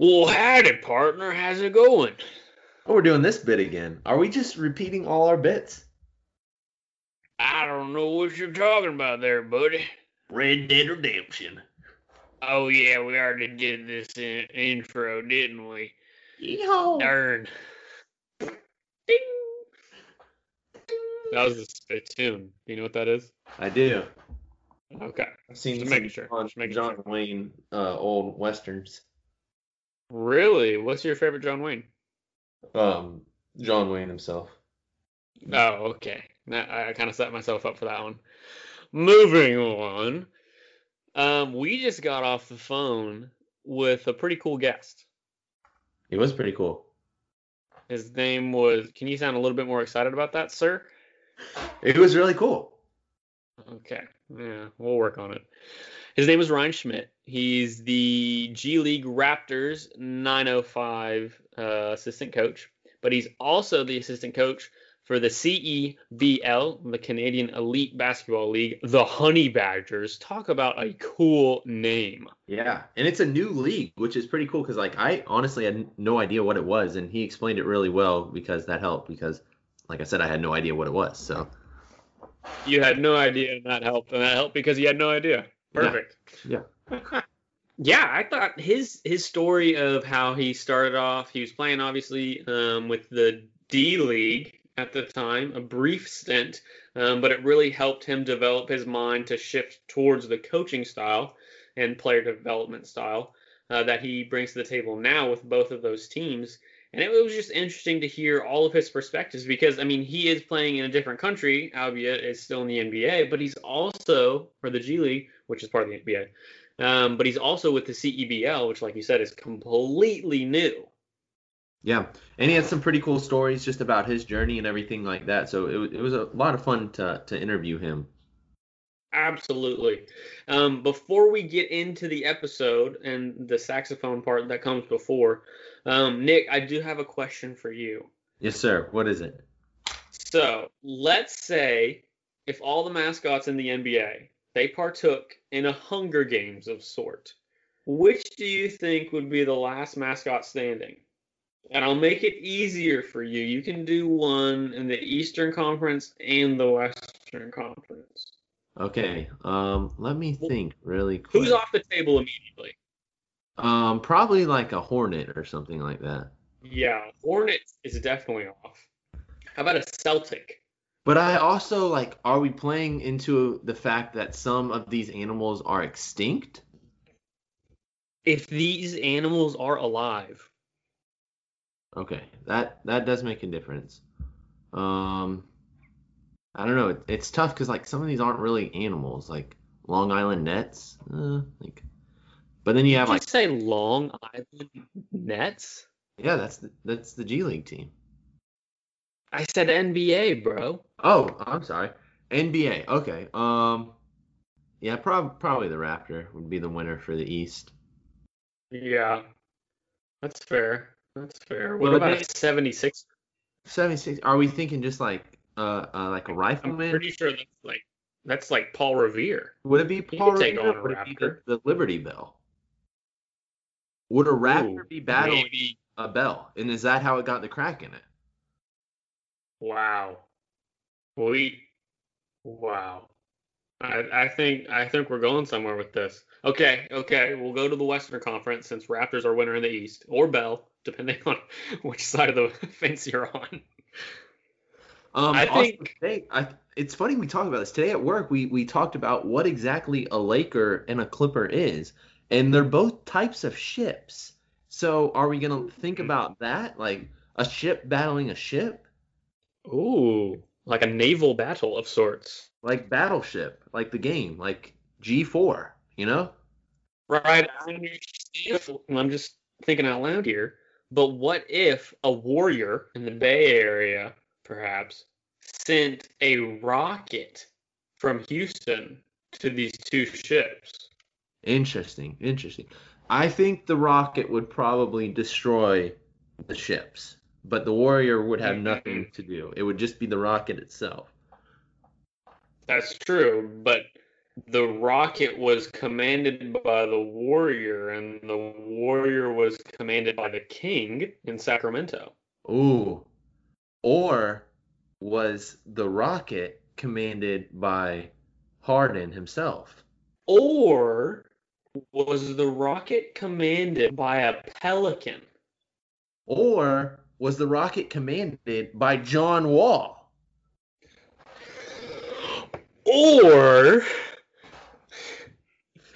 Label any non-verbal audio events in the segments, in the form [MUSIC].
Well, howdy, partner. How's it going? Oh, we're doing this bit again. Are we just repeating all our bits? I don't know what you're talking about there, buddy. Red Dead Redemption. Oh, yeah, we already did this in- intro, didn't we? Yeehaw. Darn. Ding. That was a, spittoon. Do you know what that is? I do. Okay. I've seen Just some making sure. John, Just making John sure. Wayne uh, old westerns. Really? What's your favorite John Wayne? Um, John Wayne himself. Oh, okay. Now, I kind of set myself up for that one. Moving on. Um, we just got off the phone with a pretty cool guest. He was pretty cool. His name was. Can you sound a little bit more excited about that, sir? It was really cool. Okay. Yeah, we'll work on it. His name is Ryan Schmidt. He's the G League Raptors 905 uh, assistant coach, but he's also the assistant coach for the CEBL, the Canadian Elite Basketball League, the Honey Badgers. Talk about a cool name. Yeah, and it's a new league, which is pretty cool because like I honestly had no idea what it was, and he explained it really well because that helped. Because, like I said, I had no idea what it was. So You had no idea, and that helped, and that helped because you had no idea. Perfect. Yeah. [LAUGHS] yeah, I thought his his story of how he started off, he was playing obviously um, with the D League at the time, a brief stint, um, but it really helped him develop his mind to shift towards the coaching style and player development style uh, that he brings to the table now with both of those teams. And it was just interesting to hear all of his perspectives because, I mean, he is playing in a different country, albeit it's still in the NBA, but he's also, for the G League, which is part of the NBA, um, but he's also with the CEBL, which, like you said, is completely new. yeah, and he had some pretty cool stories just about his journey and everything like that. So it, it was a lot of fun to to interview him. Absolutely. Um, before we get into the episode and the saxophone part that comes before, um, Nick, I do have a question for you. Yes, sir. What is it? So let's say if all the mascots in the NBA they partook in a Hunger Games of sort, which do you think would be the last mascot standing? And I'll make it easier for you. You can do one in the Eastern Conference and the Western Conference. Okay. Um, let me think really quick. Who's off the table immediately? Um, probably like a hornet or something like that. Yeah, Hornets is definitely off. How about a Celtic? But I also like, are we playing into the fact that some of these animals are extinct? If these animals are alive, Okay, that that does make a difference. Um, I don't know. It, it's tough because like some of these aren't really animals, like Long Island Nets. Uh, like, but then you did have you like, say Long Island Nets? yeah, that's the, that's the G League team. I said NBA, bro. Oh, I'm sorry, NBA. Okay. Um, yeah, prob- probably the Raptor would be the winner for the East. Yeah, that's fair. That's fair. What about they- a 76? 76. Are we thinking just like uh, uh like a I'm pretty sure that's like that's like Paul Revere. Would it be Paul Revere? Would it be the, the Liberty Bell? Would a Raptor Ooh, be battling maybe. a bell? And is that how it got the crack in it? Wow. We. Wow. I, I think I think we're going somewhere with this. Okay, okay, we'll go to the Western Conference since Raptors are winner in the East, or Bell, depending on [LAUGHS] which side of the [LAUGHS] fence you're on. Um, I think- today, I, it's funny we talk about this today at work. We we talked about what exactly a Laker and a Clipper is, and they're both types of ships. So are we gonna think about that, like a ship battling a ship, Ooh, like a naval battle of sorts. like Battleship, like the game, like G4, you know? Right. I understand. I'm just thinking out loud here. But what if a warrior in the Bay Area, perhaps, sent a rocket from Houston to these two ships? Interesting, interesting. I think the rocket would probably destroy the ships, but the warrior would have mm-hmm. nothing to do. It would just be the rocket itself. That's true, but the rocket was commanded by the warrior, and the warrior was commanded by the king in Sacramento. Ooh. Or was the rocket commanded by Harden himself? Or was the rocket commanded by a pelican? Or was the rocket commanded by John Wall? Or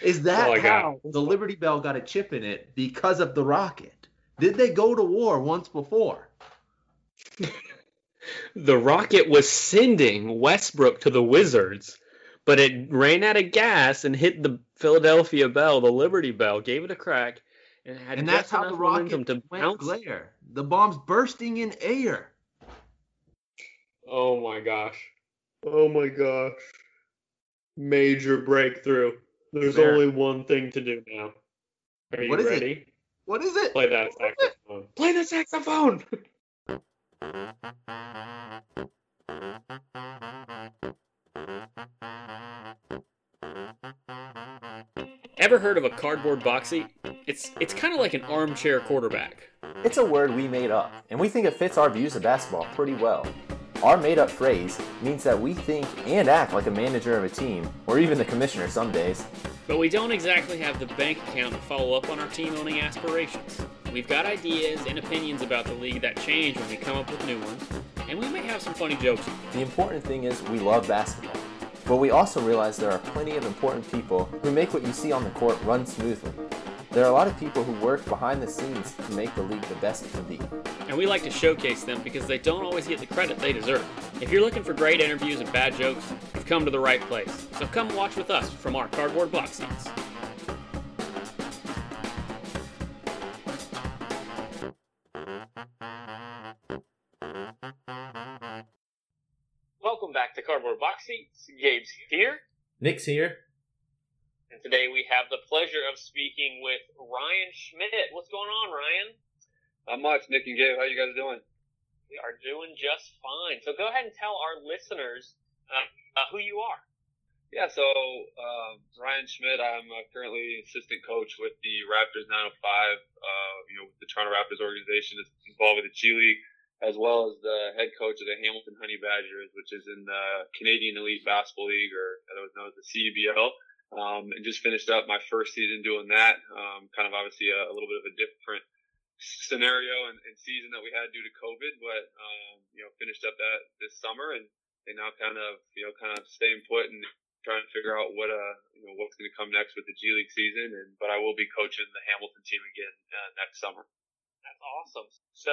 Is that Oh how God. the Liberty Bell got a chip in it because of the rocket? Did they go to war once before? [LAUGHS] the rocket was sending Westbrook to the Wizards, but it ran out of gas and hit the Philadelphia Bell, the Liberty Bell, gave it a crack, and had And that's how the momentum rocket to went bounce. glare. The bomb's bursting in air. Oh my gosh. Oh my gosh. Major breakthrough. There's There. only one thing to do now. Are you What is it? ready? What is it? Play that saxophone. Play the saxophone. [LAUGHS] Ever heard of a cardboard box seat? It's it's kind of like an armchair quarterback. It's a word we made up, and we think it fits our views of basketball pretty well. Our made up phrase means that we think and act like a manager of a team, or even the commissioner some days. But we don't exactly have the bank account to follow up on our team owning aspirations. We've got ideas and opinions about the league that change when we come up with new ones, and we may have some funny jokes. The important thing is we love basketball. But we also realize there are plenty of important people who make what you see on the court run smoothly. There are a lot of people who work behind the scenes to make the league the best it can be. And we like to showcase them because they don't always get the credit they deserve. If you're looking for great interviews and bad jokes, you've come to the right place. So come watch with us from our cardboard box seats. Welcome back to Cardboard Box Seats. Gabe's here. Nick's here. Today we have the pleasure of speaking with Ryan Schmidt. What's going on, Ryan? Not much, Nick and Gabe. How you guys doing? We are doing just fine. So go ahead and tell our listeners uh, uh, who you are. Yeah, so uh, Ryan Schmidt. I'm uh, currently assistant coach with the Raptors 905. Uh, you know, with the Toronto Raptors organization that's involved with the G League, as well as the head coach of the Hamilton Honey Badgers, which is in the Canadian Elite Basketball League, or otherwise known as the CEBL. Um, and just finished up my first season doing that. Um, kind of obviously a, a little bit of a different scenario and, and season that we had due to COVID, but um, you know, finished up that this summer and and now kind of you know kind of staying put and trying to figure out what uh you know what's going to come next with the G League season. And but I will be coaching the Hamilton team again uh, next summer. That's awesome. So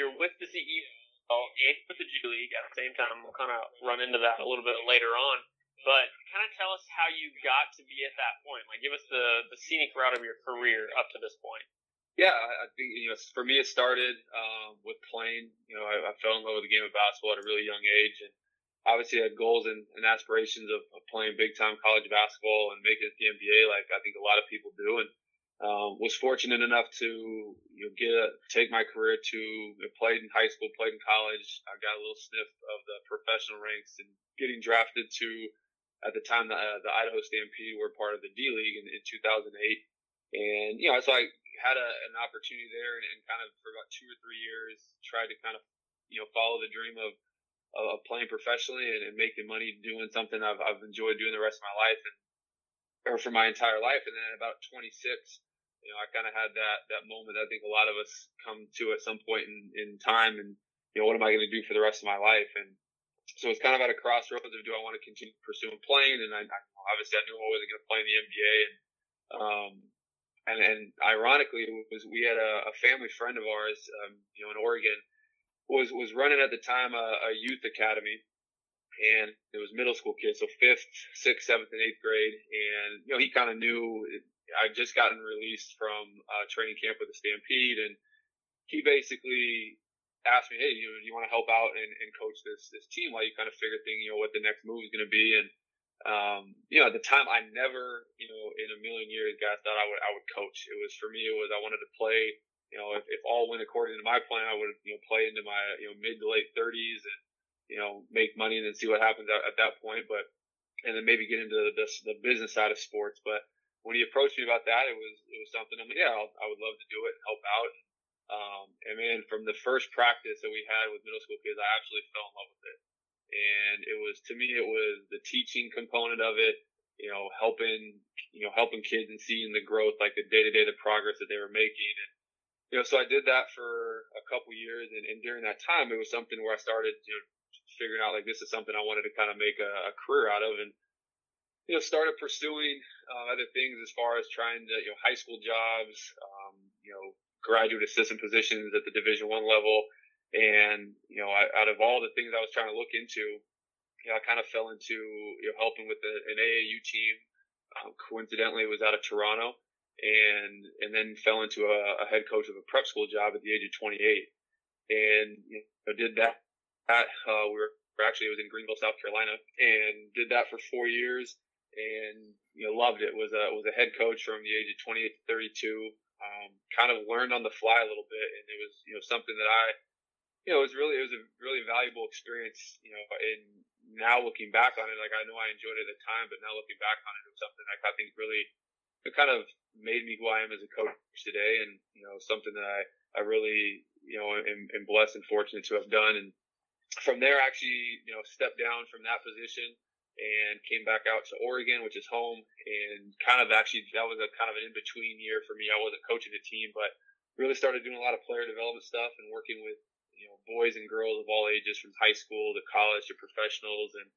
you're with the CEO and with the G League at the same time. We'll kind of run into that a little bit later on. But kind of tell us how you got to be at that point. Like, give us the, the scenic route of your career up to this point. Yeah, I think you know for me it started um, with playing. You know, I, I fell in love with the game of basketball at a really young age, and obviously had goals and, and aspirations of, of playing big time college basketball and making it the NBA, like I think a lot of people do. And um, was fortunate enough to you know get a, take my career to you know, played in high school, played in college. I got a little sniff of the professional ranks and getting drafted to at the time the, uh, the Idaho Stampede were part of the D League in, in 2008. And, you know, so I had a, an opportunity there and, and kind of for about two or three years tried to kind of, you know, follow the dream of, of playing professionally and, and making money doing something I've, I've enjoyed doing the rest of my life and, or for my entire life. And then at about 26, you know, I kind of had that, that moment I think a lot of us come to at some point in, in time and, you know, what am I going to do for the rest of my life? And so it's kind of at a crossroads of do I want to continue pursuing playing? And I, I obviously I knew I wasn't going to play in the NBA and, um, and, and ironically, it was we had a, a family friend of ours, um, you know, in Oregon, was was running at the time a, a youth academy, and it was middle school kids, so fifth, sixth, seventh, and eighth grade, and you know he kind of knew I'd just gotten released from uh, training camp with the Stampede, and he basically asked me, hey, you you want to help out and, and coach this this team while you kind of figure thing, you know, what the next move is going to be, and um, you know, at the time, I never, you know, in a million years, guys, thought I would, I would coach. It was for me, it was I wanted to play. You know, if, if all went according to my plan, I would, you know, play into my, you know, mid to late 30s and, you know, make money and then see what happens at, at that point. But and then maybe get into the, the business side of sports. But when he approached me about that, it was it was something. I'm like, yeah, I'll, I would love to do it and help out. Um, and man, from the first practice that we had with middle school kids, I absolutely fell in love with it. And it was to me, it was the teaching component of it. You know, helping you know helping kids and seeing the growth, like the day to day, the progress that they were making, and you know, so I did that for a couple years, and, and during that time, it was something where I started, you know, figuring out like this is something I wanted to kind of make a, a career out of, and you know, started pursuing uh, other things as far as trying to, you know, high school jobs, um, you know, graduate assistant positions at the Division One level, and you know, I, out of all the things I was trying to look into, you know, I kind of fell into you know helping with an AAU team. Um, coincidentally, was out of Toronto and and then fell into a, a, head coach of a prep school job at the age of 28, and you know, did that. That uh, we were actually it was in Greenville, South Carolina, and did that for four years, and you know loved it. Was a was a head coach from the age of 28 to 32. Um, kind of learned on the fly a little bit, and it was you know something that I, you know, it was really it was a really valuable experience. You know, and now looking back on it, like I know I enjoyed it at the time, but now looking back on it, it was something that I think really it kind of made me who I am as a coach today, and you know something that I I really you know am, am blessed and fortunate to have done. And from there, actually you know stepped down from that position and came back out to Oregon, which is home, and kind of actually that was a kind of an in between year for me. I wasn't coaching a team, but really started doing a lot of player development stuff and working with you know boys and girls of all ages from high school to college to professionals and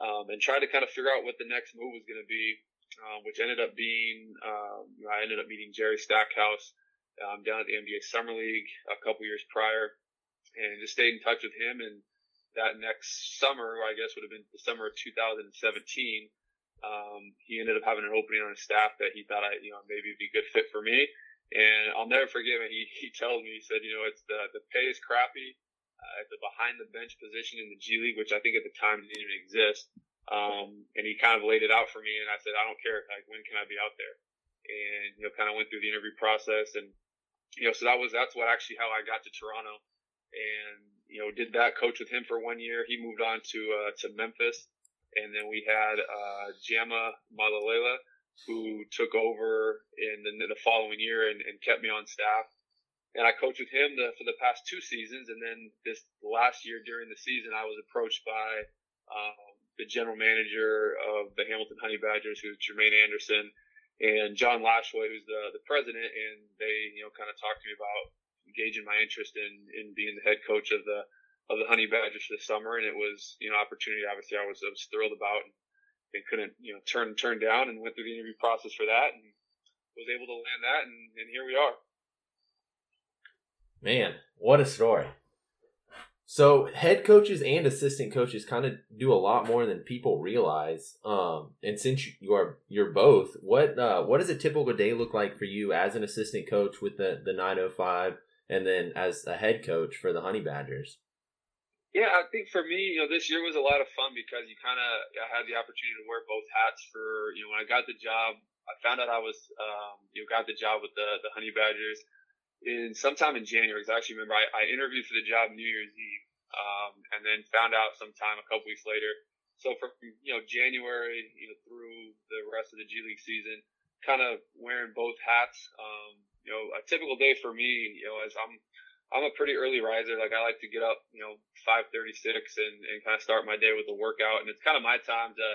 um, and tried to kind of figure out what the next move was going to be um, which ended up being um, I ended up meeting Jerry Stackhouse um, down at the NBA Summer League a couple years prior, and just stayed in touch with him. And that next summer, I guess would have been the summer of 2017. Um, he ended up having an opening on his staff that he thought I, you know, maybe would be a good fit for me. And I'll never forget him. He, [LAUGHS] he tells me, he said, you know, it's the, the pay is crappy. Uh, a behind the bench position in the G League, which I think at the time didn't even exist. Um, and he kind of laid it out for me, and I said, I don't care. Like, when can I be out there? And you know, kind of went through the interview process, and you know, so that was that's what actually how I got to Toronto, and you know, did that coach with him for one year. He moved on to uh, to Memphis, and then we had uh, Jama Mahlalela, who took over in the, the following year and, and kept me on staff. And I coached with him the, for the past two seasons, and then this last year during the season, I was approached by um, the general manager of the Hamilton Honey Badgers, who's Jermaine Anderson, and John Lashway, who's the the president, and they you know kind of talked to me about engaging my interest in in being the head coach of the of the Honey Badgers this summer, and it was you know opportunity. Obviously, I was I was thrilled about, and, and couldn't you know turn turn down, and went through the interview process for that, and was able to land that, and, and here we are. Man, what a story! So head coaches and assistant coaches kind of do a lot more than people realize. Um, and since you are you're both, what uh, what does a typical day look like for you as an assistant coach with the the 905, and then as a head coach for the Honey Badgers? Yeah, I think for me, you know, this year was a lot of fun because you kind of had the opportunity to wear both hats. For you know, when I got the job, I found out I was um, you know got the job with the the Honey Badgers in sometime in January. Cause I actually remember I, I interviewed for the job New Year's Eve, um, and then found out sometime a couple weeks later. So from you know January, you know through the rest of the G League season, kind of wearing both hats. Um, you know, a typical day for me, you know, as I'm I'm a pretty early riser. Like I like to get up, you know, 5:36 and and kind of start my day with a workout, and it's kind of my time to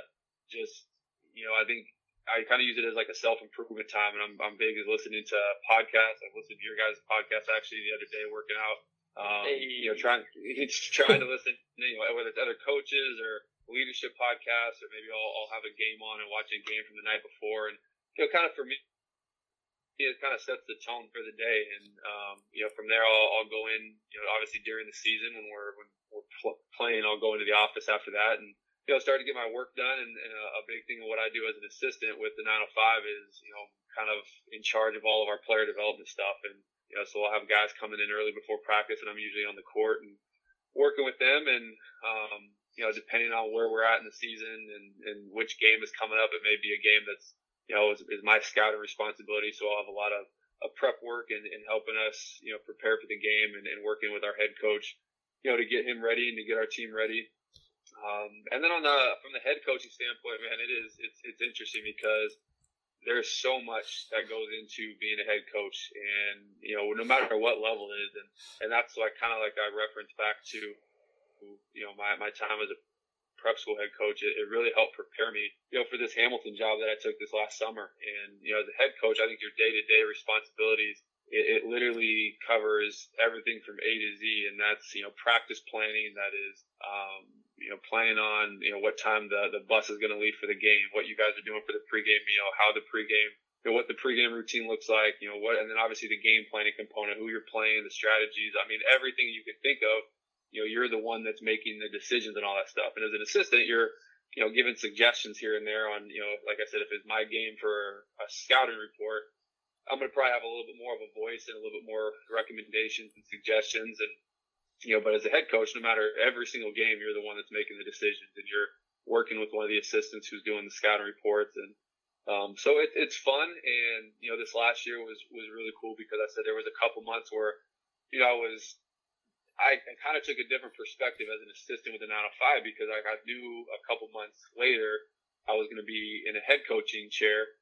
just, you know, I think I kind of use it as like a self improvement time, and I'm I'm big as listening to podcasts. I've listened to your guys' podcast actually the other day working out. Um, hey. You know, trying [LAUGHS] trying to listen, you know, whether it's other coaches or leadership podcasts, or maybe I'll, I'll have a game on and watch a game from the night before, and you know, kind of for me, it kind of sets the tone for the day. And um, you know, from there, I'll, I'll go in. You know, obviously during the season when we're when we're pl- playing, I'll go into the office after that and you know, start to get my work done. And, and a, a, big thing of what I do as an assistant with the 905 is, you know, kind of in charge of all of our player development stuff. And, you know, so I'll have guys coming in early before practice and I'm usually on the court and working with them. And, um, you know, depending on where we're at in the season and, and which game is coming up, it may be a game that's, you know, is, is my scouting responsibility. So I'll have a lot of, of prep work and, and helping us, you know, prepare for the game and, and working with our head coach, you know, to get him ready and to get our team ready Um, and then on the from the head coaching standpoint, man, it is it's it's interesting because there's so much that goes into being a head coach, and you know no matter what level it is, and and that's like kind of like I reference back to you know my my time as a prep school head coach. It, it really helped prepare me, you know, for this Hamilton job that I took this last summer. And you know, as a head coach, I think your day to day responsibilities it, it literally covers everything from A to Z, and that's you know practice planning. That is, um, you know, planning on you know what time the the bus is going to leave for the game, what you guys are doing for the pregame meal, how the pregame, you know, what the pregame routine looks like, you know, what, and then obviously the game planning component, who you're playing, the strategies. I mean, everything you can think of. You know, you're the one that's making the decisions and all that stuff. And as an assistant, you're you know, giving suggestions here and there on, you know, like I said, if it's my game for a scouting report, I'm going to probably have a little bit more of a voice and a little bit more recommendations and suggestions. And, you know, but as a head coach, no matter every single game, you're the one that's making the decisions and you're working with one of the assistants who's doing the scouting reports. And, um, so it, it's fun. And, you know, this last year was, was really cool because I said there was a couple months where, you know, I was, I, kind of took a different perspective as an assistant with the 905 because I, I knew a couple months later I was going to be in a head coaching chair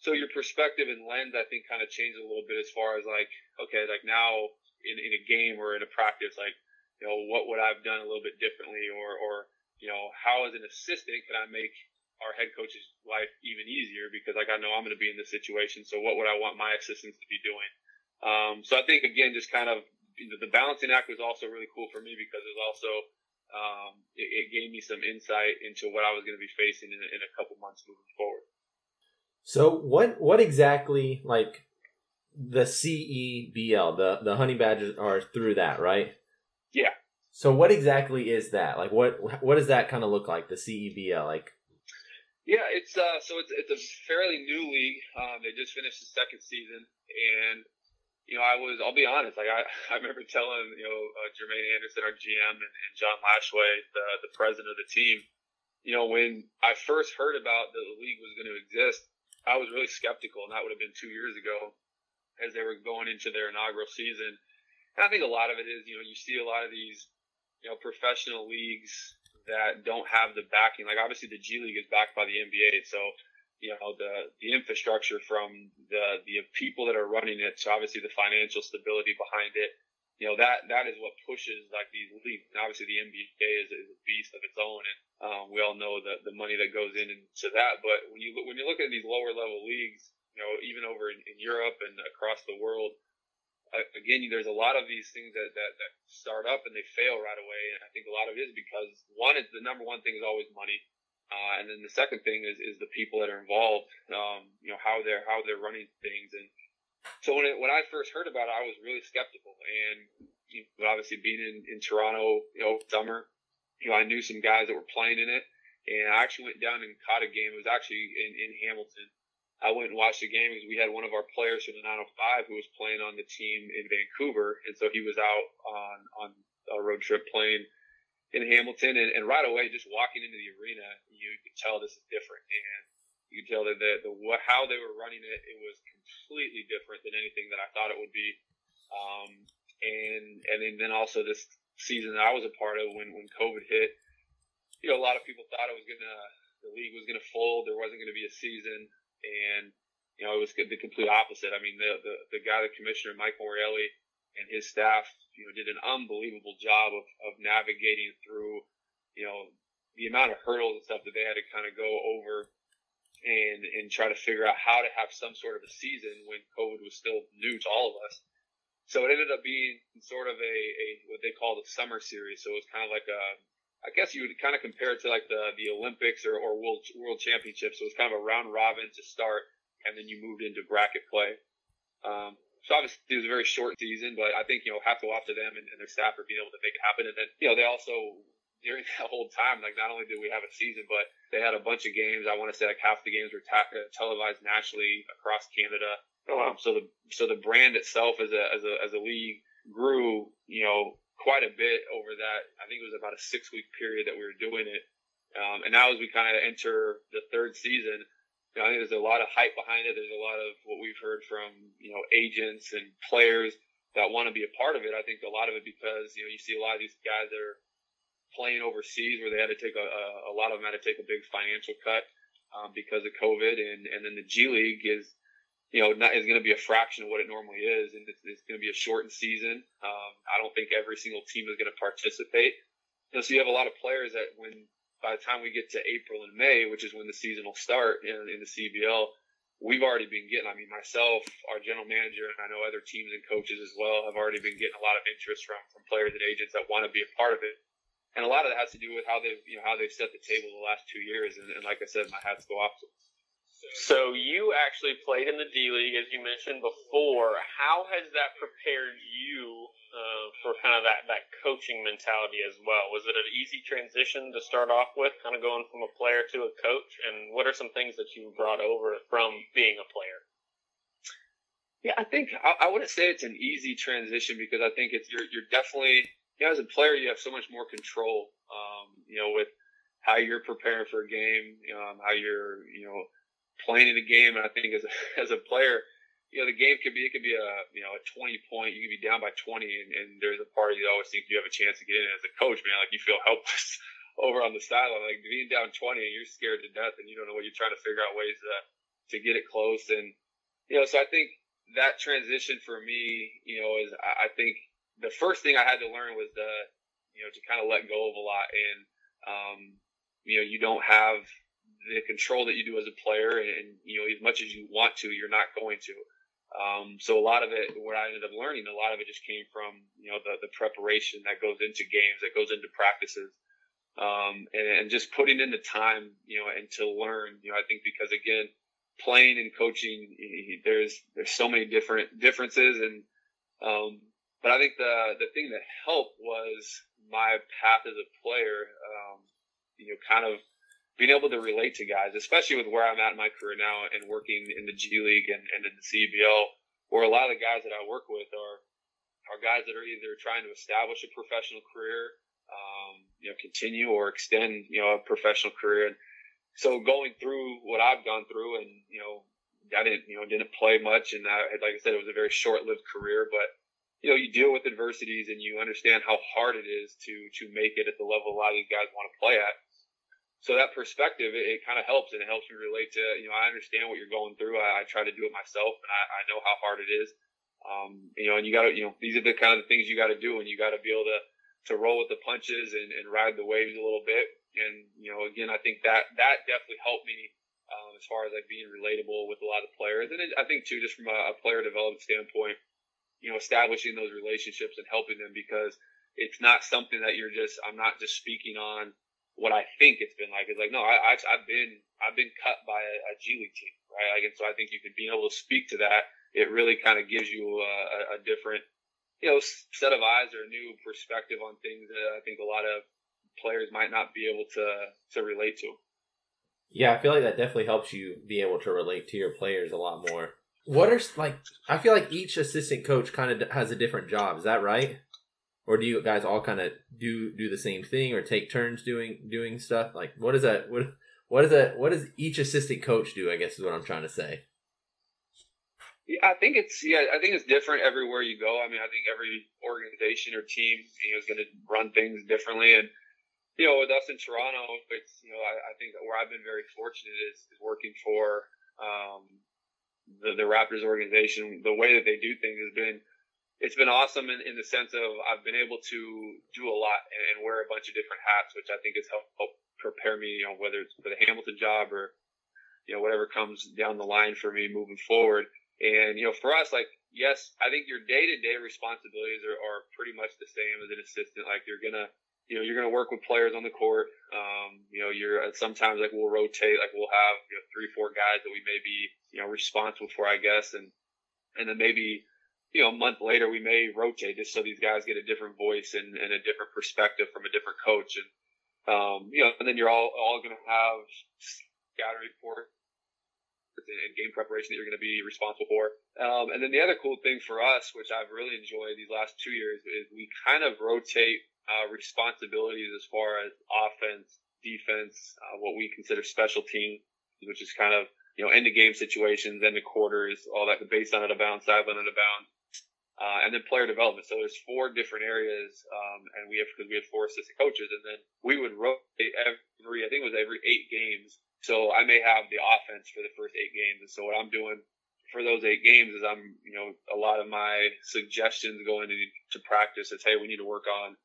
so your perspective and lens, I think, kind of changed a little bit as far as like, okay, like now in, in a game or in a practice, like, you know, what would I've done a little bit differently or, or, you know, how as an assistant can I make our head coach's life even easier because like I know I'm going to be in this situation. So what would I want my assistants to be doing? Um, so I think again, just kind of you know, the balancing act was also really cool for me because it was also, um, it, it gave me some insight into what I was going to be facing in, in a couple months moving forward. So what what exactly like the CEBL, the the honey badgers are through that, right? Yeah. So what exactly is that? Like what what does that kind of look like? The CEBL, like. Yeah, it's uh so it's it's a fairly new league. Um, they just finished the second season, and you know I was I'll be honest, like I [LAUGHS] I remember telling you know uh, Jermaine Anderson, our GM, and, and John Lashway, the the president of the team, you know when I first heard about that the league was going to exist I was really skeptical, and that would have been two years ago as they were going into their inaugural season. And I think a lot of it is, you know, you see a lot of these, you know, professional leagues that don't have the backing. Like obviously the G League is backed by the NBA, so you know the the infrastructure from the the people that are running it, so obviously the financial stability behind it. You know that that is what pushes like these leagues. And obviously the NBA is, is a beast of its own, and um, we all know the the money that goes in into that. But when you look, when you look at these lower level leagues, you know, even over in, in Europe and across the world, again, there's a lot of these things that, that that start up and they fail right away. And I think a lot of it is because one is the number one thing is always money. Uh, and then the second thing is, is the people that are involved, um, you know, how they're, how they're running things. And so when it, when I first heard about it, I was really skeptical. And you know, obviously being in, in Toronto, you know, summer, you know, I knew some guys that were playing in it, and I actually went down and caught a game. It was actually in, in Hamilton. I went and watched the game because we had one of our players from the 905 who was playing on the team in Vancouver, and so he was out on on a road trip playing in Hamilton, and, and right away, just walking into the arena, you could tell this is different, and you could tell that the, the how they were running it, it was completely different than anything that I thought it would be. Um, and and then also this season that I was a part of when when COVID hit, you know, a lot of people thought it was gonna the league was gonna fold. There wasn't gonna be a season, and you know, it was the complete opposite. I mean, the the, the guy, the commissioner, Mike Morreale, and his staff, you know, did an unbelievable job of of navigating through, you know, the amount of hurdles and stuff that they had to kind of go over. And, and try to figure out how to have some sort of a season when COVID was still new to all of us so it ended up being sort of a, a what they call the summer series. So it was kind of like a, I guess you would kind of compare it to like the the Olympics or, or World World Championships. So it was kind of a round robin to start, and then you moved into bracket play. Um, so obviously it was a very short season, but I think you know have to off to them and, and their staff for being able to make it happen. And then you know they also during [LAUGHS] that whole time, like not only did we have a season, but they had a bunch of games. I want to say like half the games were ta- uh, televised nationally across Canada. Oh, wow. Um, so the so the brand itself as a as a as a league grew, you know, quite a bit over that. I think it was about a six week period that we were doing it. Um, and now as we kind of enter the third season, you know, I think there's a lot of hype behind it. There's a lot of what we've heard from you know agents and players that want to be a part of it. I think a lot of it because you know you see a lot of these guys that are playing overseas where they had to take a, a, a lot of them had to take a big financial cut um, because of COVID, and and then the G League is you know not, is going to be a fraction of what it normally is, and it's, it's going to be a shortened season. Um, I don't think every single team is going to participate. You know, so you have a lot of players that when by the time we get to April and May, which is when the season will start in, in the CBL, we've already been getting. I mean, myself, our general manager, and I know other teams and coaches as well have already been getting a lot of interest from from players and agents that want to be a part of it and a lot of that has to do with how they've you know how they've set the table the last two years. And, and like I said, my hats go off to them. So you actually played in the D League, as you mentioned before. How has that prepared you uh, for kind of that, that coaching mentality as well? Was it an easy transition to start off with, kind of going from a player to a coach? And what are some things that you brought over from being a player? Yeah, I think I, I wouldn't say it's an easy transition because I think it's you're you're definitely you know, as a player, you have so much more control, um, you know, with how you're preparing for a game, um, how you're, you know, playing in a game. And I think as a, [LAUGHS] as a player, you know, the game could be, it could be a, you know, a 20 point, you could be down by 20 and, and there's a part you that always think you have a chance to get in as a coach, man. Like you feel helpless [LAUGHS] over on the sideline, like being down 20 and you're scared to death and you don't know what you're trying to figure out ways to, to get it close. And, you know, so I think that transition for me, you know, is I, I think the first thing I had to learn was the, you know, to kind of let go of a lot. And, um, you know, you don't have the control that you do as a player. And, you know, as much as you want to, you're not going to. Um, so a lot of it, what I ended up learning, a lot of it just came from, you know, the, the preparation that goes into games, that goes into practices. Um, and, and just putting in the time, you know, and to learn, you know, I think because again, playing and coaching, there's, there's so many different differences and, um, but I think the the thing that helped was my path as a player. Um, you know, kind of being able to relate to guys, especially with where I'm at in my career now and working in the G League and, and in the CBL, where a lot of the guys that I work with are are guys that are either trying to establish a professional career, um, you know, continue or extend, you know, a professional career. And so going through what I've gone through, and you know, I didn't, you know, didn't play much, and I, like I said, it was a very short-lived career, but you know, you deal with adversities and you understand how hard it is to to make it at the level a lot of these guys want to play at. So that perspective, it, it kind of helps and it helps me relate to, you know, I understand what you're going through. I, I try to do it myself and I, I know how hard it is. Um, you know, and you gotta, you know, these are the kind of things you gotta do and you gotta be able to, to roll with the punches and, and ride the waves a little bit. And, you know, again, I think that, that definitely helped me, um, as far as like being relatable with a lot of players. And it, I think too, just from a, a player development standpoint, you know, establishing those relationships and helping them because it's not something that you're just, I'm not just speaking on what I think it's been like. It's like, no, I, I, have been, I've been cut by a, a G League team, right? Like, and so I think you can be able to speak to that. It really kind of gives you a, a different, you know, set of eyes or a new perspective on things that I think a lot of players might not be able to, to relate to. Yeah, I feel like that definitely helps you be able to relate to your players a lot more. What are like? I feel like each assistant coach kind of has a different job. Is that right? Or do you guys all kind of do do the same thing, or take turns doing doing stuff? Like, what is that? What what is that? What does each assistant coach do? I guess is what I'm trying to say. Yeah, I think it's yeah, I think it's different everywhere you go. I mean, I think every organization or team you know is going to run things differently, and you know, with us in Toronto, it's you know, I, I think where I've been very fortunate is, is working for um, the, the Raptors organization, the way that they do things has been, it's been awesome in, in the sense of I've been able to do a lot and, and wear a bunch of different hats, which I think has helped, helped prepare me, you know, whether it's for the Hamilton job or, you know, whatever comes down the line for me moving forward. And, you know, for us, like, yes, I think your day to day responsibilities are, are pretty much the same as an assistant. Like, you're going to, you know, you're going to work with players on the court. Um, you know, you're uh, sometimes like we'll rotate, like we'll have you know three, four guys that we may be you know responsible for, I guess, and and then maybe you know a month later we may rotate just so these guys get a different voice and, and a different perspective from a different coach, and um, you know, and then you're all all going to have scouting report and game preparation that you're going to be responsible for. Um, and then the other cool thing for us, which I've really enjoyed these last two years, is we kind of rotate uh, responsibilities as far as offense, defense, uh, what we consider special teams, which is kind of, you know, end of game situations, end of quarters, all that, the baseline out of bounds, sideline out of bounds. Uh, and then player development. So there's four different areas, um, and we have because we have four assistant coaches, and then we would rotate every I think it was every eight games. So I may have the offense for the first eight games, and so what I'm doing for those eight games is I'm you know a lot of my suggestions going into practice is hey we need to work on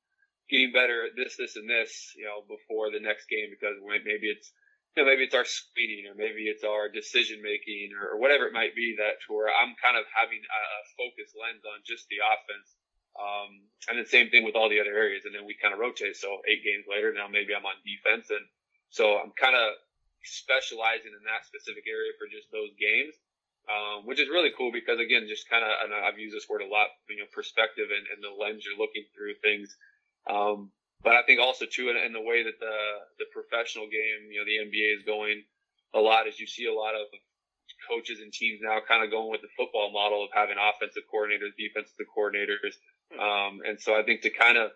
getting better at this this and this you know before the next game because maybe it's you know, maybe it's our screening or maybe it's our decision making or, or, whatever it might be that where I'm kind of having a, a focused lens on just the offense. Um, and the same thing with all the other areas. And then we kind of rotate. So eight games later, now maybe I'm on defense. And so I'm kind of specializing in that specific area for just those games. Um, which is really cool because again, just kind of, and I've used this word a lot, you know, perspective and, and the lens you're looking through things. Um, but I think also too, in, in the way that the the professional game, you know, the NBA is going a lot, as you see a lot of coaches and teams now kind of going with the football model of having offensive coordinators, defensive coordinators, um, and so I think to kind of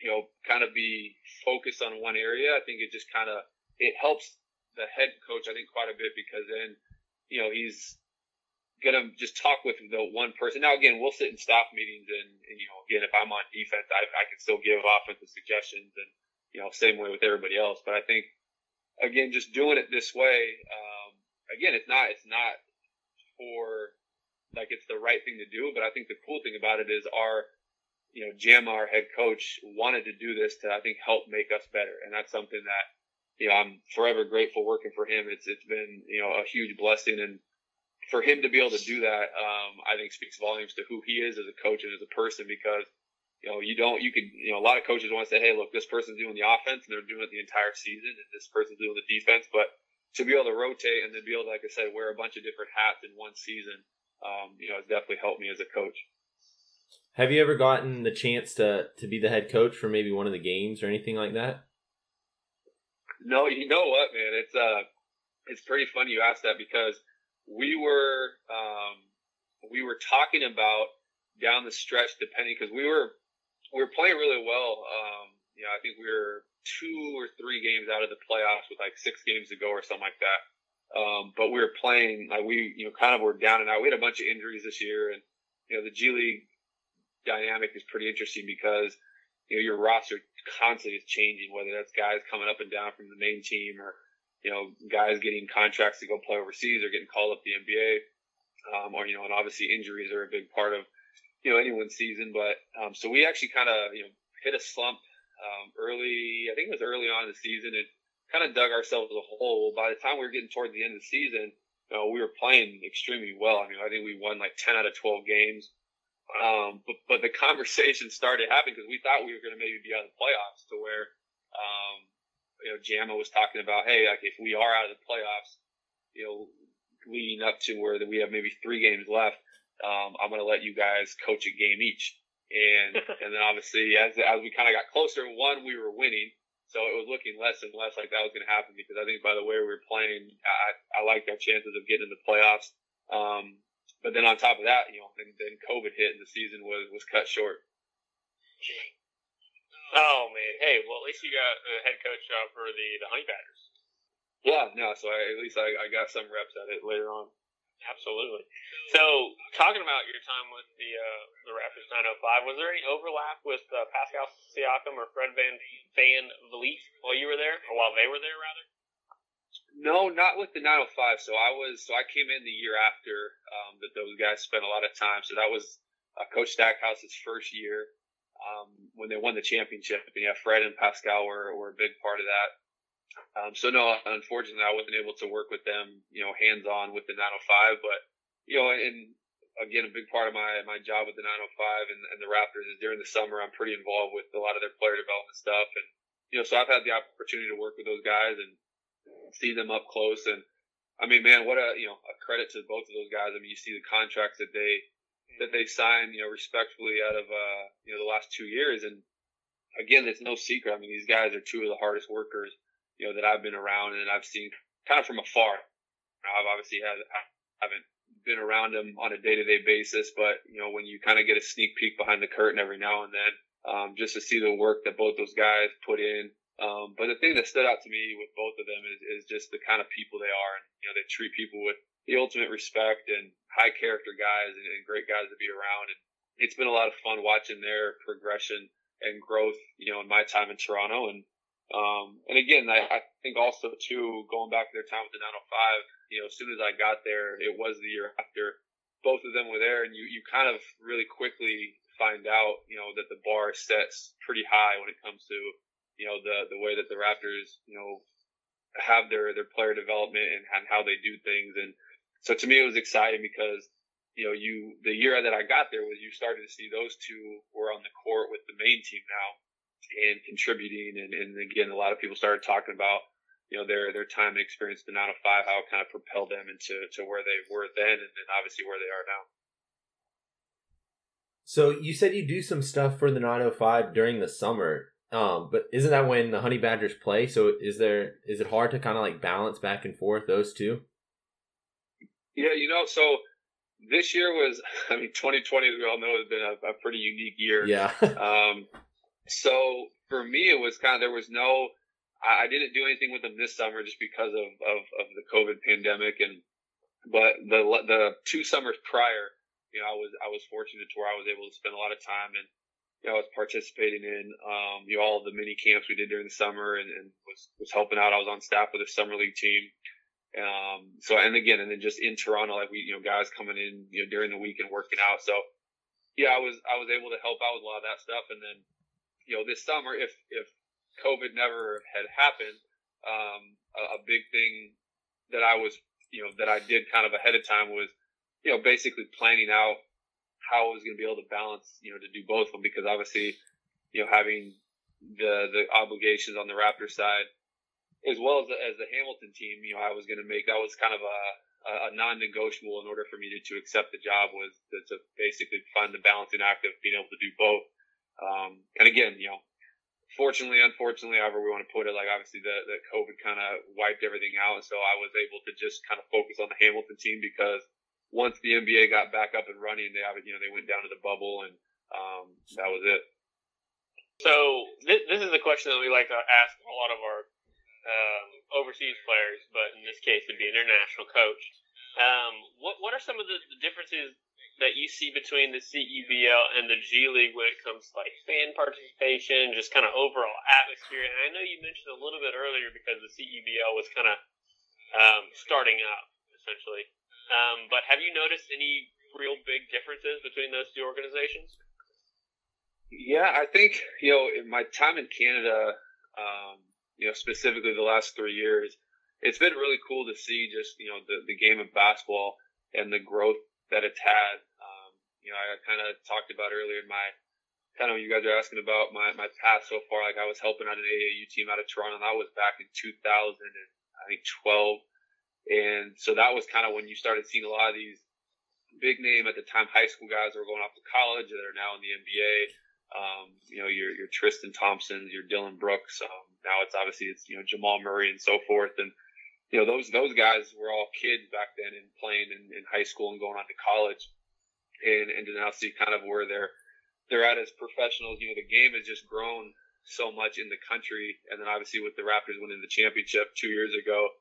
you know kind of be focused on one area, I think it just kind of it helps the head coach I think quite a bit because then you know he's gonna just talk with the one person. Now again, we'll sit in staff meetings and, and you know, again, if I'm on defense, I, I can still give offensive suggestions and you know, same way with everybody else. But I think again, just doing it this way, um, again, it's not it's not for like it's the right thing to do. But I think the cool thing about it is our you know, Jam, our head coach, wanted to do this to I think help make us better, and that's something that you know I'm forever grateful working for him. It's it's been you know a huge blessing and for him to be able to do that, um, I think speaks volumes to who he is as a coach and as a person because, you know, you don't, you could, you know, a lot of coaches want to say, hey, look, this person's doing the offense and they're doing it the entire season and this person's doing the defense. But to be able to rotate and then be able to, like I said, wear a bunch of different hats in one season, um, you know, has definitely helped me as a coach. Have you ever gotten the chance to, to be the head coach for maybe one of the games or anything like that? No, you know what, man? It's, uh, it's pretty funny you asked that because we were um, we were talking about down the stretch, depending because we were we were playing really well. Um, you know, I think we were two or three games out of the playoffs with like six games to go or something like that. Um, but we were playing like we you know kind of were down and out. We had a bunch of injuries this year, and you know the G League dynamic is pretty interesting because you know your roster constantly is changing, whether that's guys coming up and down from the main team or you know, guys getting contracts to go play overseas or getting called up the NBA, um, or you know, and obviously injuries are a big part of you know anyone's season. But um, so we actually kind of you know hit a slump um, early. I think it was early on in the season, and kind of dug ourselves a hole. By the time we were getting toward the end of the season, you know, we were playing extremely well. I mean, I think we won like 10 out of 12 games. Um, but, but the [LAUGHS] conversation started happening because we thought we were going to maybe be out of the playoffs to where, um, you know, Jama was talking about, hey, like if we are out of the playoffs, you know, leading up to where we have maybe three games left, um, I'm going to let you guys coach a game each. And, [LAUGHS] and then obviously as, as we kind of got closer, one, we were winning. So it was looking less and less like that was going to happen because I think by the way we were playing, I, I liked our chances of getting in the playoffs. Um, but then on top of that, you know, then, then COVID hit and the season was, was cut short. Oh man, hey, well at least you got a head coach job for the the Honey Badgers. Yeah, no, so I, at least I, I got some reps at it later on. Absolutely. So, talking about your time with the uh, the Raptors 905, was there any overlap with uh, Pascal Siakam or Fred Van Van Vliet while you were there, or while they were there, rather? No, not with the 905. So I was so I came in the year after um, that those guys spent a lot of time. So that was uh, Coach Stackhouse's first year um, when they won the championship. And yeah, Fred and Pascal were, were a big part of that. Um, so no, unfortunately, I wasn't able to work with them, you know, hands on with the 905. But you know, and again, a big part of my my job with the 905 and, and the Raptors is during the summer. I'm pretty involved with a lot of their player development stuff, and you know, so I've had the opportunity to work with those guys and see them up close. And I mean, man, what a you know a credit to both of those guys. I mean, you see the contracts that they that they signed, you know, respectfully out of uh, you know the last two years. And again, it's no secret. I mean, these guys are two of the hardest workers, you know, that I've been around and I've seen kind of from afar. I've obviously had I haven't been around them on a day to day basis, but you know, when you kind of get a sneak peek behind the curtain every now and then, um, just to see the work that both those guys put in. Um, but the thing that stood out to me with both of them is, is just the kind of people they are, and you know, they treat people with the ultimate respect and high character guys and, and great guys to be around. And it's been a lot of fun watching their progression and growth, you know, in my time in Toronto. And, um, and again, I, I think also too, going back to their time with the 905, you know, as soon as I got there, it was the year after both of them were there and you, you kind of really quickly find out, you know, that the bar sets pretty high when it comes to, you know, the, the way that the Raptors, you know, have their, their player development and, and how they do things. And so to me, it was exciting because, you know, you, the year that I got there was you started to see those two were on the court with the main team now and contributing. And, and again, a lot of people started talking about, you know, their, their time and experience the 905, how it kind of propelled them into, to where they were then and then obviously where they are now. So you said you do some stuff for the 905 during the summer. Um, but isn't that when the Honey Badgers play? So is there is it hard to kind of like balance back and forth those two? Yeah, you know, so this year was, [LAUGHS] I mean, 2020, as we all know, has been a, a pretty unique year. Yeah. [LAUGHS] um, so for me, it was kind of there was no, I, I didn't do anything with them this summer just because of, of of the COVID pandemic, and but the the two summers prior, you know, I was I was fortunate to where I was able to spend a lot of time and you know, I was participating in um, you know, all the mini camps we did during the summer and, and was was helping out. I was on staff with a summer league team. Um, so and again, and then just in Toronto, like we, you know, guys coming in, you know, during the week and working out. So yeah, I was I was able to help out with a lot of that stuff. And then, you know, this summer, if if COVID never had happened, um, a, a big thing that I was, you know, that I did kind of ahead of time was, you know, basically planning out how I was going to be able to balance, you know, to do both of them because obviously, you know, having the the obligations on the Raptor side as well as the, as the Hamilton team, you know, I was going to make that was kind of a a non-negotiable in order for me to, to accept the job was to, to basically find the balancing act of being able to do both. Um, and again, you know, fortunately, unfortunately, however we want to put it, like obviously the, the COVID kind of wiped everything out. So I was able to just kind of focus on the Hamilton team because once the NBA got back up and running, they you know they went down to the bubble, and um, that was it. So this, this is a question that we like to ask a lot of our um, overseas players, but in this case, it'd be an international coach. Um, what what are some of the, the differences that you see between the CEBL and the G League when it comes to like fan participation, just kind of overall atmosphere? And I know you mentioned a little bit earlier because the CEBL was kind of um, starting up essentially. Um, but have you noticed any real big differences between those two organizations? Yeah, I think you know in my time in Canada, um, you know specifically the last three years, it's been really cool to see just you know the the game of basketball and the growth that it's had. Um, you know, I kind of talked about earlier in my kind of you guys are asking about my my past so far. Like I was helping out an AAU team out of Toronto, and that was back in 2000 and I think 12 and so that was kind of when you started seeing a lot of these big name at the time high school guys that were going off to college that are now in the NBA. Um, you know, your, your Tristan Thompsons, your Dillon Brooks. Um, now it's obviously it's, you know, Jamal Murray and so forth. And, you know, those, those guys were all kids back then and playing in, in high school and going on to college and, and to now see kind of where they're, they're at as professionals. You know, the game has just grown so much in the country. And then obviously with the Raptors winning the championship two years ago,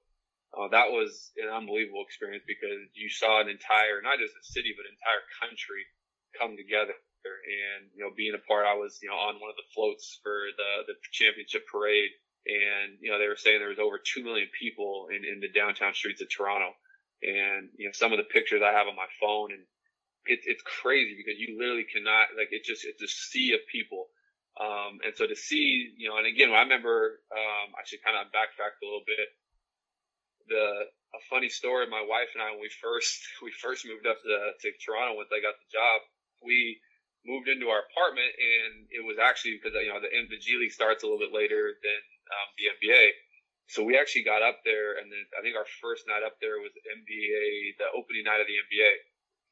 uh, that was an unbelievable experience because you saw an entire, not just a city, but entire country come together. And, you know, being a part, I was, you know, on one of the floats for the, the championship parade. And, you know, they were saying there was over 2 million people in, in the downtown streets of Toronto. And, you know, some of the pictures I have on my phone and it's, it's crazy because you literally cannot, like, it just, it's a sea of people. Um, and so to see, you know, and again, I remember, um, I should kind of backtrack a little bit the a funny story. My wife and I, when we first [LAUGHS] we first moved up to, to Toronto once I got the job, we moved into our apartment, and it was actually because you know the G League starts a little bit later than um, the NBA. So we actually got up there, and then I think our first night up there was NBA, the opening night of the NBA.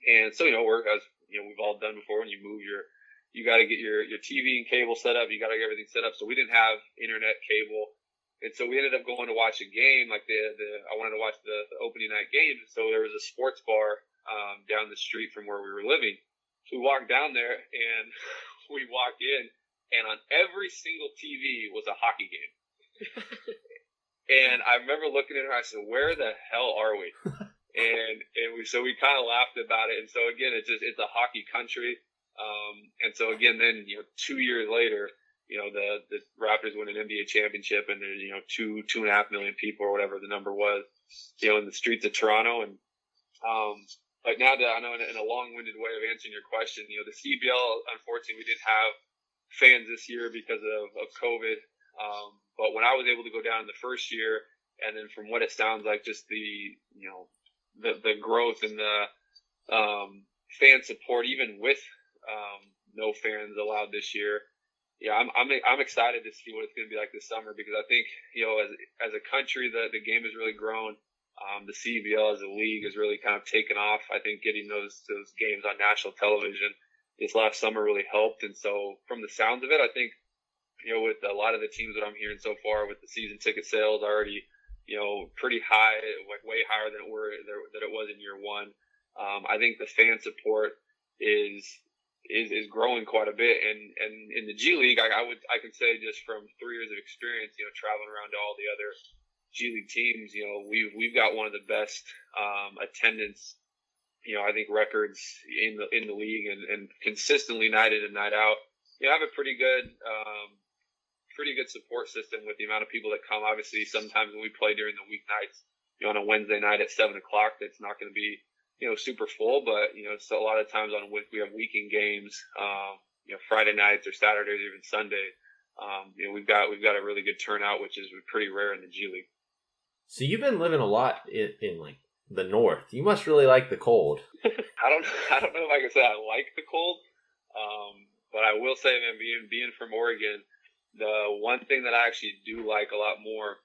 And so you know we're as you know we've all done before. When you move your you got to get your your TV and cable set up. You got to get everything set up. So we didn't have internet cable. And so we ended up going to watch a game. Like the, the I wanted to watch the, the opening night game. So there was a sports bar um, down the street from where we were living. So we walked down there and [LAUGHS] we walked in, and on every single TV was a hockey game. [LAUGHS] and I remember looking at her. I said, "Where the hell are we?" [LAUGHS] and and we so we kind of laughed about it. And so again, it's just it's a hockey country. Um, and so again, then you know, two years later, you know, the the Raptors win an NBA championship, and there's you know two two and a half million people or whatever the number was, you know, in the streets of Toronto, and um, like now that I know in a, in a long-winded way of answering your question, you know, the CBL unfortunately we didn't have fans this year because of, of COVID. Um, but when I was able to go down in the first year, and then from what it sounds like, just the you know the the growth and the um, fan support, even with um, no fans allowed this year. Yeah, I'm, I'm I'm excited to see what it's going to be like this summer because I think you know as as a country the the game has really grown. Um, the CBL as a league has really kind of taken off. I think getting those those games on national television this last summer really helped. And so from the sounds of it, I think you know with a lot of the teams that I'm hearing so far with the season ticket sales already you know pretty high, like way higher than it were than it was in year one. Um, I think the fan support is is is growing quite a bit, and and in the G League, I, I would I can say just from three years of experience, you know, traveling around to all the other G League teams, you know, we've we've got one of the best um, attendance, you know, I think records in the in the league, and, and consistently night in and night out. You know, have a pretty good, um, pretty good support system with the amount of people that come. Obviously, sometimes when we play during the weeknights, you know, on a Wednesday night at seven o'clock, that's not going to be you know super full, but you know, so a lot of times on week we have weekend games, um, you know, Friday nights or Saturdays, or even Sunday. Um, you know, we've got we've got a really good turnout, which is pretty rare in the G League. So you've been living a lot in, in like the north. You must really like the cold. [LAUGHS] I don't I don't know if I can say I like the cold, um, but I will say, man, being being from Oregon, the one thing that I actually do like a lot more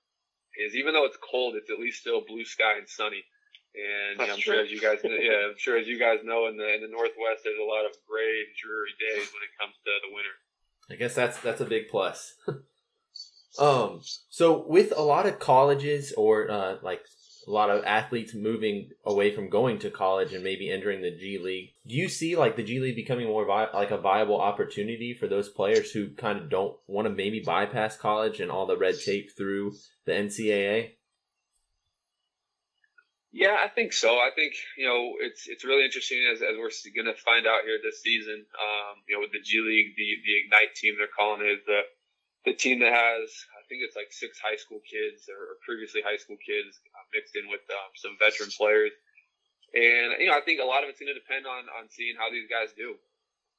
is even though it's cold, it's at least still blue sky and sunny. And I'm true. sure as you guys, [LAUGHS] yeah, I'm sure as you guys know, in the in the Northwest, there's a lot of gray and dreary days when it comes to the winter. I guess that's that's a big plus. [LAUGHS] Um, so with a lot of colleges or uh, like a lot of athletes moving away from going to college and maybe entering the G League, do you see like the G League becoming more vi- like a viable opportunity for those players who kind of don't want to maybe bypass college and all the red tape through the NCAA? Yeah, I think so. I think you know it's it's really interesting as, as we're going to find out here this season. Um, you know, with the G League, the the Ignite team they're calling it the the team that has, I think it's like six high school kids or, previously high school kids uh, mixed in with um, some veteran players. And, you know, I think a lot of it's going to depend on, on seeing how these guys do.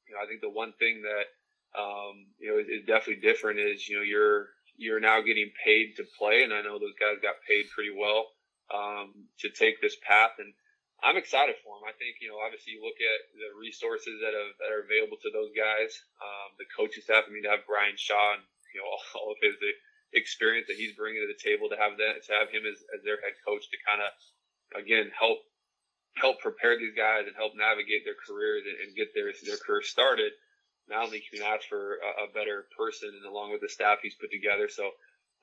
You know, I think the one thing that, um, you know, is, is definitely different is, you know, you're, you're now getting paid to play. And I know those guys got paid pretty well, um, to take this path. And I'm excited for them. I think, you know, obviously you look at the resources that, have, that are available to those guys. Um, the coaching staff, I mean, to have Brian Shaw and you know all, of his experience that he's bringing to the table to have that to have him as, as their head coach to kind of again help help prepare these guys and help navigate their careers and, and get their their career started. Not only can you ask for a, a, better person and along with the staff he's put together, so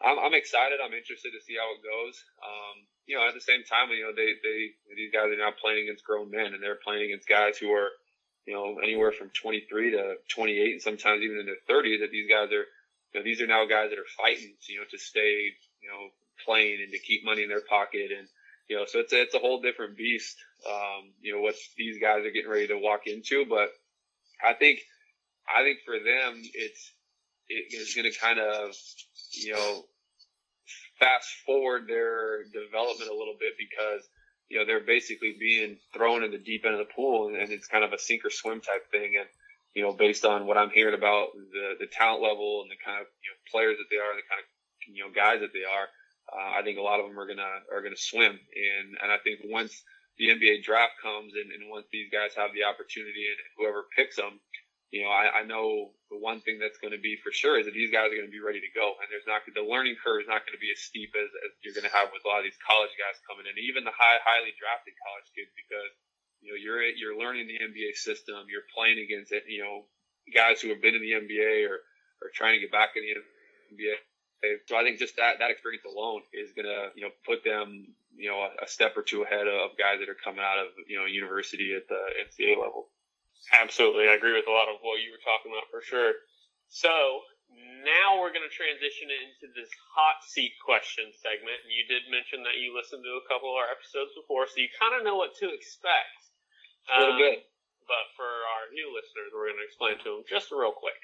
I'm, I'm excited. I'm interested to see how it goes. Um, you know, at the same time, you know, they they these guys are now playing against grown men and they're playing against guys who are you know anywhere from 23 to 28 and sometimes even in their 30s. That these guys are you know, these are now guys that are fighting, you know, to stay, you know, playing and to keep money in their pocket. And, you know, so it's a, it's a whole different beast, um, you know, what these guys are getting ready to walk into. But I think, I think for them, it's, it's going to kind of, you know, fast forward their development a little bit because, you know, they're basically being thrown in the deep end of the pool and, and it's kind of a sink or swim type thing. And, you know, based on what I'm hearing about the the talent level and the kind of you know players that they are, and the kind of you know guys that they are, uh, I think a lot of them are gonna are gonna swim. And and I think once the NBA draft comes and, and once these guys have the opportunity and whoever picks them, you know, I, I know the one thing that's going to be for sure is that these guys are going to be ready to go, and there's not the learning curve is not going to be as steep as, as you're going to have with a lot of these college guys coming in, even the high highly drafted college kids, because you know, you're you're learning the NBA system. You're playing against it. You know, guys who have been in the NBA or are trying to get back in the NBA. So I think just that that experience alone is gonna you know put them you know a, a step or two ahead of guys that are coming out of you know university at the NCAA level. Absolutely, I agree with a lot of what you were talking about for sure. So now we're going to transition into this hot seat question segment. And you did mention that you listened to a couple of our episodes before, so you kind of know what to expect. A little um, bit. but for our new listeners, we're going to explain to them just real quick.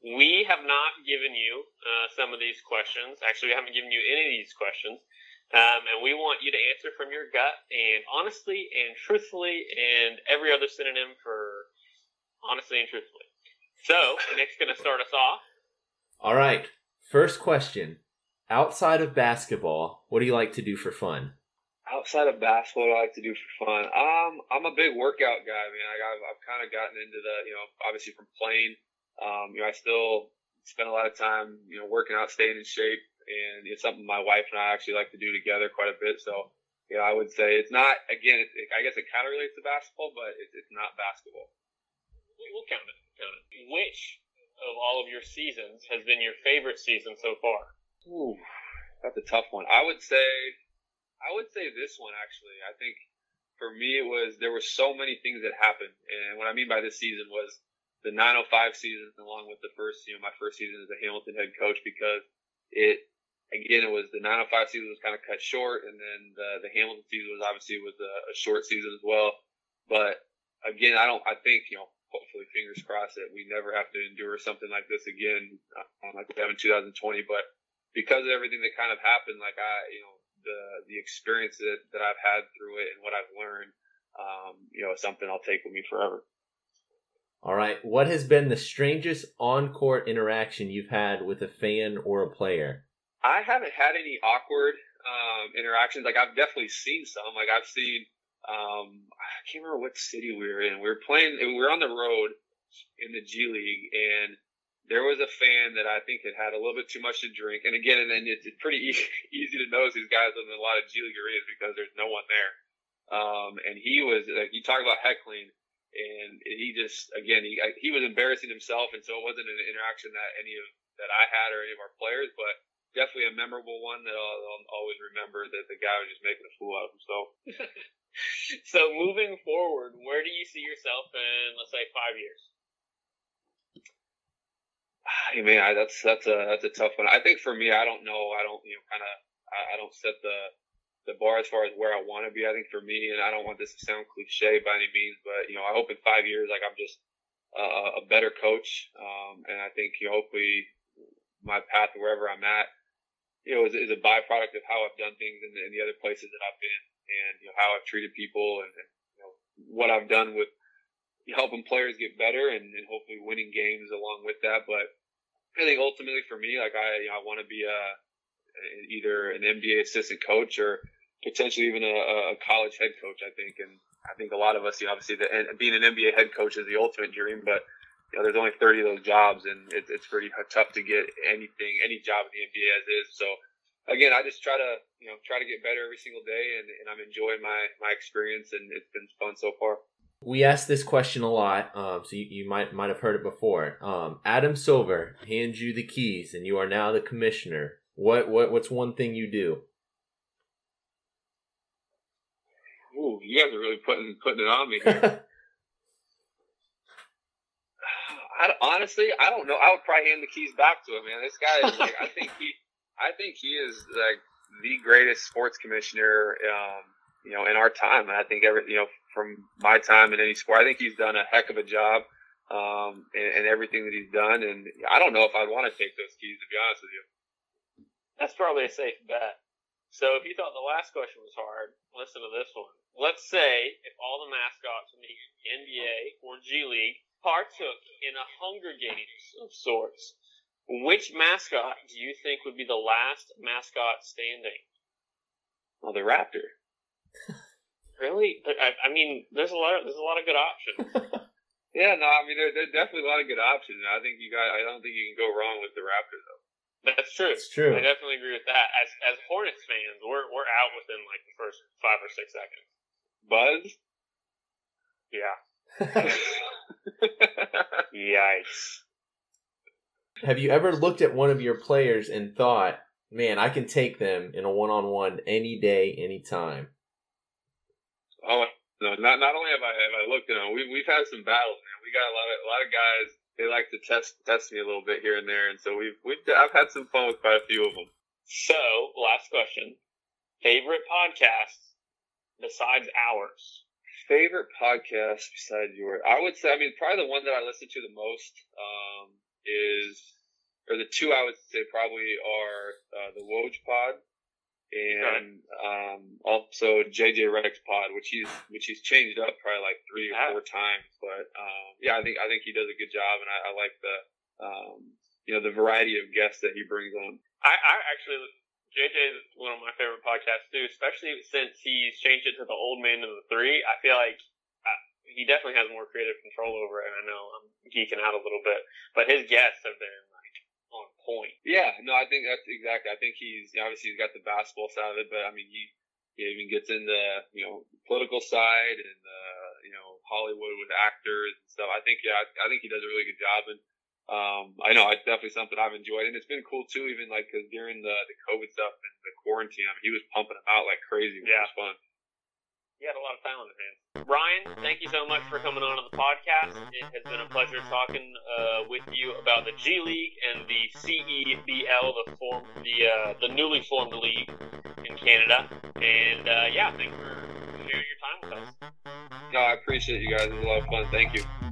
We have not given you uh, some of these questions. Actually, we haven't given you any of these questions. Um, and we want you to answer from your gut and honestly and truthfully and every other synonym for honestly and truthfully. So, Nick's going to start us off. All right. First question. Outside of basketball, what do you like to do for fun? Outside of basketball, what I like to do for fun. Um, I'm a big workout guy, man. Like I've, I've kind of gotten into the, you know, obviously from playing. Um, you know, I still spend a lot of time, you know, working out, staying in shape, and it's something my wife and I actually like to do together quite a bit. So, you know, I would say it's not. Again, it, it, I guess it kind of relates to basketball, but it, it's not basketball. We'll count it. Count it. Which of all of your seasons has been your favorite season so far? Ooh, that's a tough one. I would say I would say this one actually. I think for me it was there were so many things that happened, and what I mean by this season was the 905 season along with the first, you know, my first season as a Hamilton head coach because it again it was the 905 season was kind of cut short, and then the the Hamilton season was obviously was a, a short season as well. But again, I don't. I think you know hopefully fingers crossed that we never have to endure something like this again, uh, like we have in 2020. But because of everything that kind of happened, like I, you know, the the experience that, that I've had through it and what I've learned, um, you know, is something I'll take with me forever. All right. What has been the strangest on court interaction you've had with a fan or a player? I haven't had any awkward um, interactions. Like I've definitely seen some. Like I've seen. Um, I can't remember what city we were in. We were playing. We were on the road in the G League, and there was a fan that I think had had a little bit too much to drink. And again, and then it's, pretty easy, [LAUGHS] easy to notice these guys in a lot of G League arenas because there's no one there. Um, and he was like, you talk about heckling, and he just again he he was embarrassing himself, and so it wasn't an interaction that any of that I had or any of our players, but definitely a memorable one that I'll, I'll always remember that the guy was just making a fool out of himself. [LAUGHS] so moving forward, where do you see yourself in let's say five years? Hey man, I, that's that's a that's a tough one. I think for me, I don't know. I don't you know kind of I, I don't set the the bar as far as where I want to be. I think for me, and I don't want this to sound cliche by any means, but you know, I hope in five years, like I'm just uh, a better coach. Um, and I think you know, hopefully my path wherever I'm at, you know, is, is a byproduct of how I've done things in the, in the other places that I've been and you know, how I've treated people and, and you know, what I've done with helping players get better and, and hopefully winning games along with that. But I think ultimately for me, like I, you know, I want to be a, either an NBA assistant coach or potentially even a, a college head coach. I think, and I think a lot of us, you know, obviously, the, being an NBA head coach is the ultimate dream, but you know, there's only 30 of those jobs, and it, it's pretty tough to get anything, any job in the NBA as is. So, again, I just try to, you know, try to get better every single day, and, and I'm enjoying my my experience, and it's been fun so far. We ask this question a lot, um, so you, you might might have heard it before. Um, Adam Silver hands you the keys, and you are now the commissioner. What what what's one thing you do? Ooh, you guys are really putting putting it on me here. [LAUGHS] [SIGHS] I, honestly, I don't know. I would probably hand the keys back to him, man. This guy is like, I [LAUGHS] think he, I think he is like the greatest sports commissioner, um, you know, in our time. And I think every, you know, from my time in any sport, I think he's done a heck of a job, um, and, and everything that he's done. And I don't know if I'd want to take those keys, to be honest with you. That's probably a safe bet. So if you thought the last question was hard, listen to this one. Let's say if all the mascots in the NBA or G League partook in a Hunger Games of sorts, which mascot do you think would be the last mascot standing? Well, the Raptor. [LAUGHS] really? I, I, mean, there's a lot. Of, there's a lot of good options. [LAUGHS] yeah, no, I mean, there, there's definitely a lot of good options. I think you got. I don't think you can go wrong with the Raptors though. That's true. That's true. I definitely agree with that. As as Hornets fans, we're we're out within like the first five or six seconds. Buzz. Yeah. [LAUGHS] Yikes. Have you ever looked at one of your players and thought, man, I can take them in a one on one any day, any time? Oh no! Not not only have I have I looked at them, we we've had some battles, man. We got a lot of a lot of guys. They like to test test me a little bit here and there, and so we've we've I've had some fun with quite a few of them. So, last question: favorite podcasts besides ours? favorite podcast besides yours, I would say, I mean, probably the one that I listen to the most um, is, or the two I would say probably are uh, the Woj Pod and um, also JJ Redick's pod, which he's which he's changed up probably like three or four times. But um, yeah, I think I think he does a good job, and I, I like the um, you know the variety of guests that he brings on. I, I actually JJ is one of my favorite podcasts too, especially since he's changed it to the old man and the three. I feel like uh, he definitely has more creative control over it. And I know I'm geeking out a little bit, but his guests have been point. Yeah, no, I think that's exactly. I think he's obviously he's got the basketball side of it, but I mean he, he even gets into you know political side and uh, you know Hollywood with actors and stuff. I think yeah, I, I think he does a really good job and um, I know it's definitely something I've enjoyed, and it's been cool too. Even like because during the the COVID stuff and the quarantine, I mean, he was pumping them out like crazy. Which yeah, was fun. He had a lot of talent, man. Ryan, thank you so much for coming on to the podcast. It has been a pleasure talking uh, with you about the G League and the CEBL, the form, the uh, the newly formed league in Canada. And uh, yeah, thanks for sharing your time with us. No, I appreciate you guys. It was a lot of fun. Thank you.